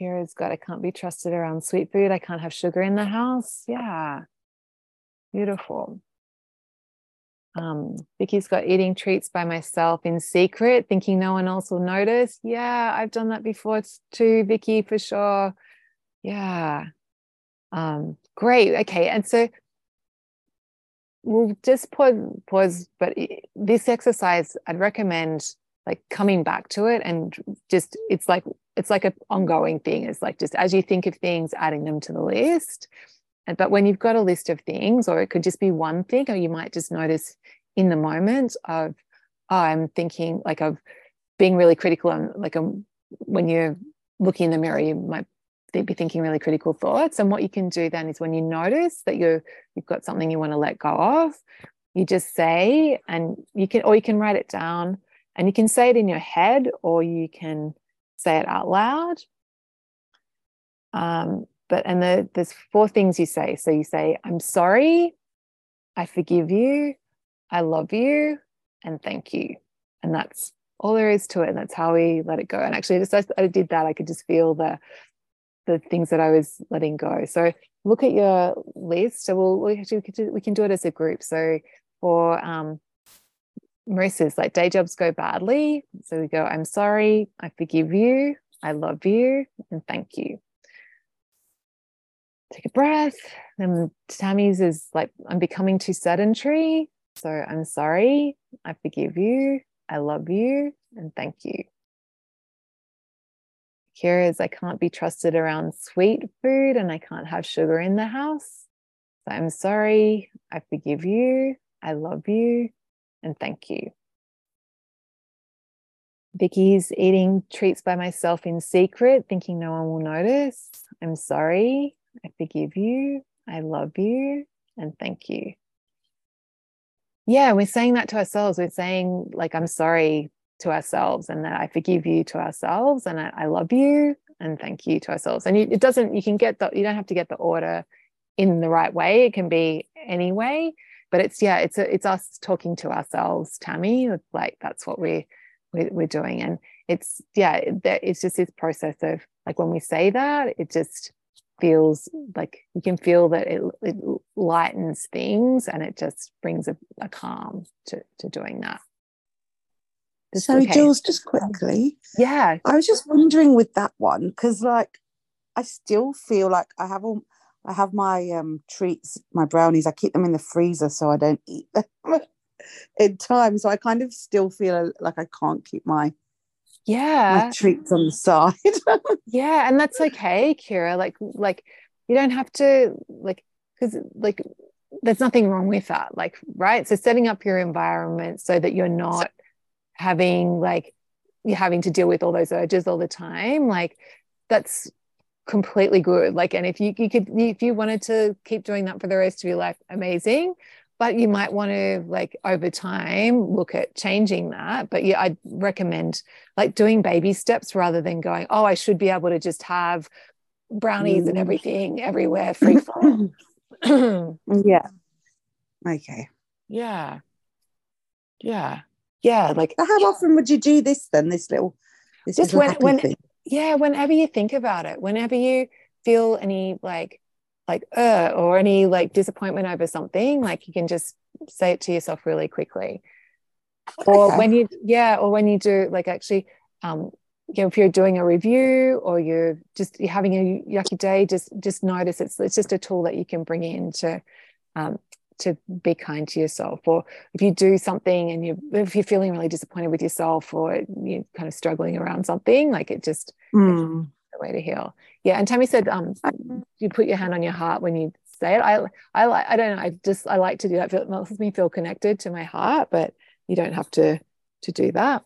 Kira's got, I can't be trusted around sweet food. I can't have sugar in the house. Yeah. Beautiful. Um, Vicky's got eating treats by myself in secret, thinking no one else will notice. Yeah, I've done that before too, Vicky, for sure. Yeah. Um, great. Okay. And so we'll just pause, pause, but this exercise, I'd recommend like coming back to it and just it's like it's like an ongoing thing. It's like just as you think of things adding them to the list. But when you've got a list of things, or it could just be one thing, or you might just notice in the moment of, oh, I'm thinking like of being really critical and like um, when you're looking in the mirror, you might be thinking really critical thoughts. And what you can do then is when you notice that you're you've got something you want to let go of, you just say, and you can, or you can write it down, and you can say it in your head, or you can say it out loud. Um, but and the, there's four things you say. So you say, "I'm sorry," "I forgive you," "I love you," and "Thank you," and that's all there is to it. And that's how we let it go. And actually, just as I did that, I could just feel the the things that I was letting go. So look at your list. So we'll we actually we can do, we can do it as a group. So for um, Marissa's like day jobs go badly. So we go, I'm sorry, I forgive you, I love you, and thank you. Take a breath. Then Tammy's is like, I'm becoming too sedentary. So I'm sorry, I forgive you, I love you, and thank you. Kira's, I can't be trusted around sweet food and I can't have sugar in the house. So I'm sorry, I forgive you, I love you, and thank you. Vicky's eating treats by myself in secret, thinking no one will notice. I'm sorry, I forgive you, I love you, and thank you. Yeah, we're saying that to ourselves. We're saying, like, I'm sorry to ourselves and that I forgive you to ourselves and I, I love you and thank you to ourselves. And you, it doesn't, you can get the, you don't have to get the order in the right way. It can be any way, but it's, yeah, it's, a, it's us talking to ourselves, Tammy, like that's what we, we we're doing. And it's, yeah, it's just this process of like when we say that, it just feels like you can feel that it, it lightens things and it just brings a, a calm to, to doing that. So, okay. Jules, just quickly. Yeah. I was just wondering with that one, because like I still feel like I have all I have my um treats, my brownies, I keep them in the freezer so I don't eat them in time. So I kind of still feel like I can't keep my yeah my treats on the side. yeah, and that's okay, Kira. Like like you don't have to like because like there's nothing wrong with that. Like, right. So setting up your environment so that you're not having like you're having to deal with all those urges all the time like that's completely good. Like and if you, you could if you wanted to keep doing that for the rest of your life amazing. But you might want to like over time look at changing that. But yeah i'd recommend like doing baby steps rather than going oh i should be able to just have brownies and mm. everything everywhere free flow yeah. Okay. Yeah. Yeah. Yeah like how often would you do this then this little this just when when thing? Yeah whenever you think about it whenever you feel any like like uh or any like disappointment over something like you can just say it to yourself really quickly or okay. when you yeah or when you do like actually um you know, if you're doing a review or you're just you're having a yucky day just just notice it's it's just a tool that you can bring in to um, to be kind to yourself or if you do something and you if you're feeling really disappointed with yourself or you're kind of struggling around something like it just mm. the way to heal. Yeah and tammy said um you put your hand on your heart when you say it. I i like i don't know i just i like to do that. It makes me feel connected to my heart but you don't have to to do that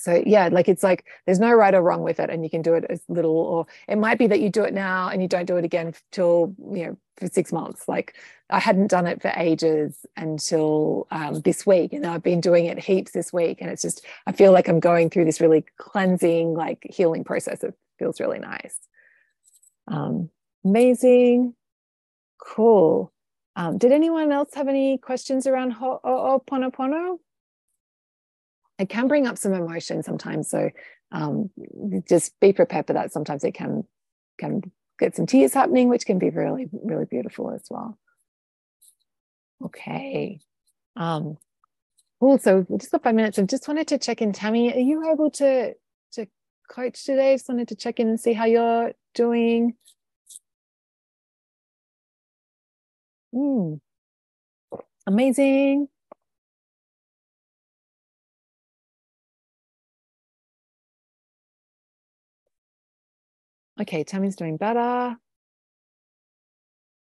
so yeah like it's like there's no right or wrong with it and you can do it as little or it might be that you do it now and you don't do it again till you know for six months. Like i hadn't done it for ages until um, this week and i've been doing it heaps this week and it's just i feel like i'm going through this really cleansing like healing process. It feels really nice. Um, amazing. Cool. Um, did anyone else have any questions around Ho'oponopono? It can bring up some emotion sometimes. So um, just be prepared for that. Sometimes it can can get some tears happening, which can be really really beautiful as well. Okay. Um, also, we just got five minutes. I just wanted to check in, Tammy. Are you able to to coach today? Just wanted to check in and see how you're doing. Mm. Amazing. Okay, Tammy's doing better.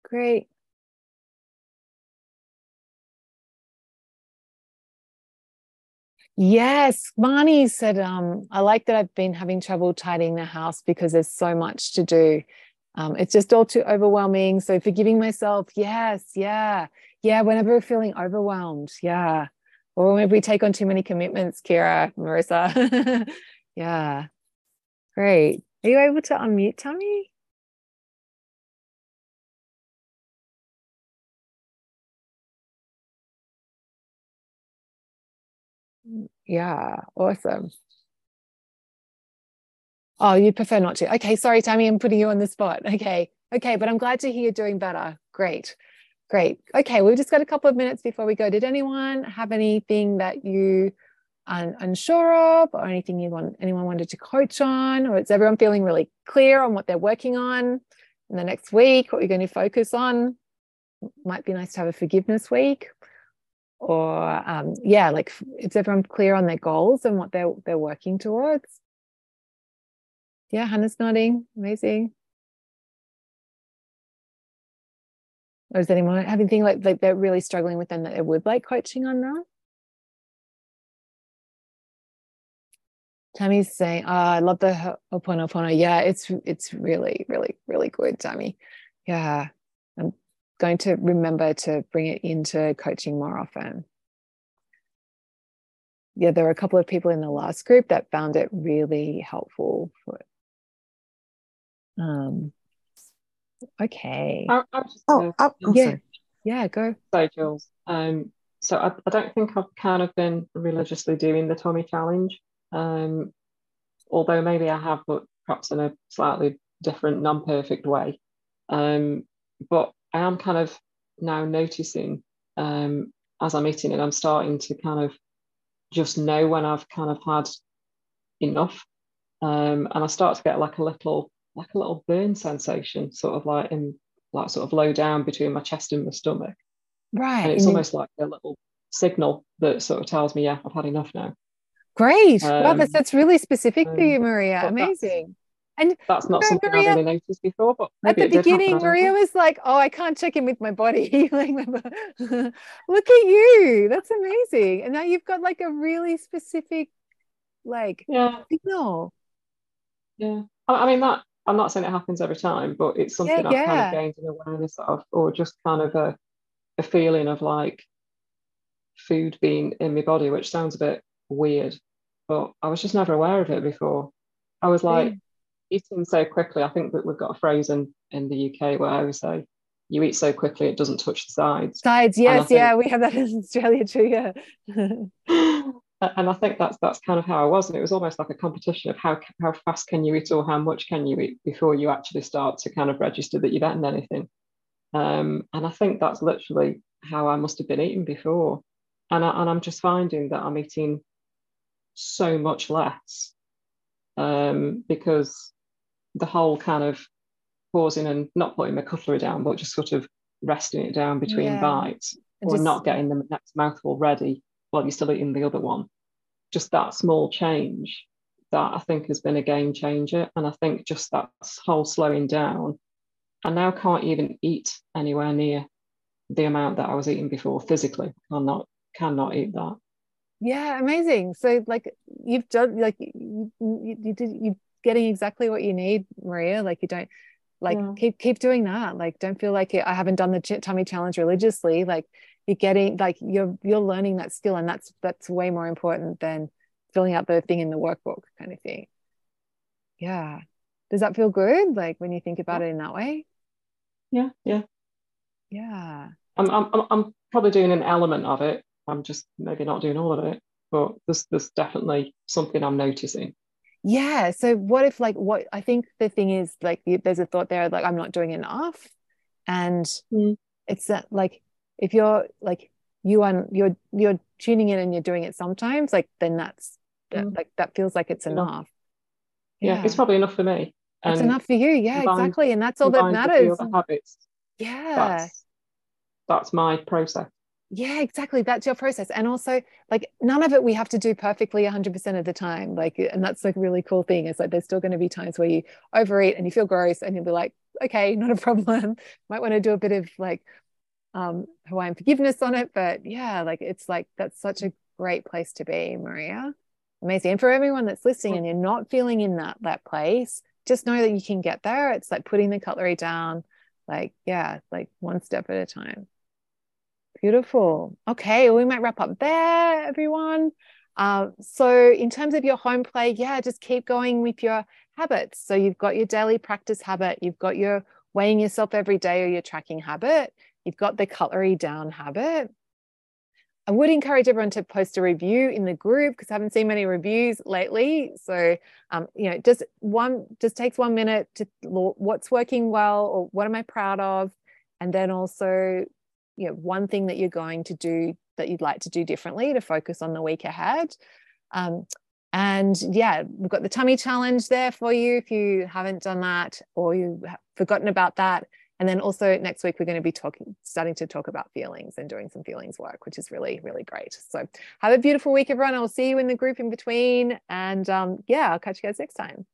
Great. Yes, Marnie said, um, I like that I've been having trouble tidying the house because there's so much to do. Um, it's just all too overwhelming. So forgiving myself, yes, yeah, yeah. Whenever we're feeling overwhelmed, yeah. Or whenever we take on too many commitments, Kira, Marissa. yeah. Great. Are you able to unmute, Tammy? Yeah, awesome. Oh, you prefer not to. Okay, sorry, Tammy, I'm putting you on the spot. Okay, okay, but I'm glad to hear you're doing better. Great, great. Okay, we've just got a couple of minutes before we go. Did anyone have anything that you are unsure of, or anything you want anyone wanted to coach on, or is everyone feeling really clear on what they're working on in the next week? What you're going to focus on? Might be nice to have a forgiveness week or um, yeah like is everyone clear on their goals and what they're they're working towards yeah hannah's nodding amazing or does anyone have anything like, like they're really struggling with them that they would like coaching on now Tammy's saying, oh, I love the Ho'oponopono. Yeah, it's it's really, really, really good, Tammy. Yeah. I'm going to remember to bring it into coaching more often. Yeah, there were a couple of people in the last group that found it really helpful. For, um, okay. I, I just, Oh, oh, oh, yeah, yeah, go. say, Jules. Um, so I, I don't think I've kind of been religiously doing the tummy challenge. Um, although maybe I have, but perhaps in a slightly different, non-perfect way. Um, but I am kind of now noticing um, as I'm eating it, I'm starting to kind of just know when I've kind of had enough. Um, and I start to get like a little, like a little burn sensation, sort of like in like sort of low down between my chest and my stomach. Right. And it's and almost like a little signal that sort of tells me, yeah, I've had enough now. Great. wow, that's um, that's really specific for um, you, Maria. Amazing. And That's not something Maria, I've really noticed before, but at the did happen, beginning, Maria was like, "Oh, I can't check in with my body." like, my bo- look at you. That's amazing. And now you've got like a really specific, like Yeah, signal. yeah. I, I mean that I'm not saying it happens every time, but it's something I've kind of gained an awareness of, or just kind of a, a feeling of like food being in my body, which sounds a bit weird, but I was just never aware of it before. I was like eating so quickly. I think that we've got a phrase in, in the UK where I always say, you eat so quickly it doesn't touch the sides. Sides, yes, think- yeah, we have that in Australia too. Yeah. and I think that's that's kind of how I was, and it was almost like a competition of how how fast can you eat or how much can you eat before you actually start to kind of register that you've eaten anything. Um, and I think that's literally how I must have been eating before, and I, and I'm just finding that I'm eating so much less um, because the whole kind of pausing and not putting the cutlery down, but just sort of resting it down between Yeah. bites or just- not getting the next mouthful ready while you're still eating the other one. Just that small change that I think has been a game changer. And I think just that whole slowing down, I now can't even eat anywhere near the amount that I was eating before physically. I'm not cannot eat that. Yeah, amazing. So like you've done like you, you, you did you getting exactly what you need, Maria. Like you don't like Yeah. keep keep doing that. Like don't feel like I haven't done the ch- tummy challenge religiously. Like you're getting like you're you're learning that skill, and that's that's way more important than filling out the thing in the workbook kind of thing. Yeah. Does that feel good? Like when you think about it in that way? Yeah, yeah. Yeah. I'm, I'm- I'm probably doing an element of it. I'm just maybe not doing all of it, but there's, there's definitely something I'm noticing. Yeah. So what if like what I think the thing is like there's a thought there like I'm not doing enough, and Mm. it's that like if you're like you are you're you're tuning in and you're doing it sometimes like then that's that, Mm. like that feels like it's Yeah. enough. Yeah, it's probably enough for me. it's enough for you. Yeah, combined- exactly. And that's all that combined with the matters. habits, Yeah. that's, that's my process. Yeah, exactly. That's your process. And also, like, none of it we have to do perfectly 100% of the time. Like, and that's like really cool thing is like, there's still going to be times where you overeat and you feel gross and you'll be like, okay, not a problem. Might want to do a bit of like um, Hawaiian forgiveness on it. But yeah, like it's like that's such a great place to be, Maria. Amazing. And for everyone that's listening and you're not feeling in that that place, just know that you can get there. It's like putting the cutlery down, like, yeah, like one step at a time. Beautiful. Okay, well, we might wrap up there, everyone. Uh, so, in terms of your home play, yeah, just keep going with your habits. So, you've got your daily practice habit, you've got your weighing yourself every day or your tracking habit, you've got the cutlery down habit. I would encourage everyone to post a review in the group because I haven't seen many reviews lately. So, um, you know, just one just takes one minute to what's working well or what am I proud of, and then also, you know, one thing that you're going to do that you'd like to do differently to focus on the week ahead. Um, and yeah, we've got the tummy challenge there for you if you haven't done that or you've forgotten about that. And then also next week, we're going to be talking, starting to talk about feelings and doing some feelings work, which is really, really great. So have a beautiful week, everyone. I'll see you in the group in between. And um, yeah, I'll catch you guys next time.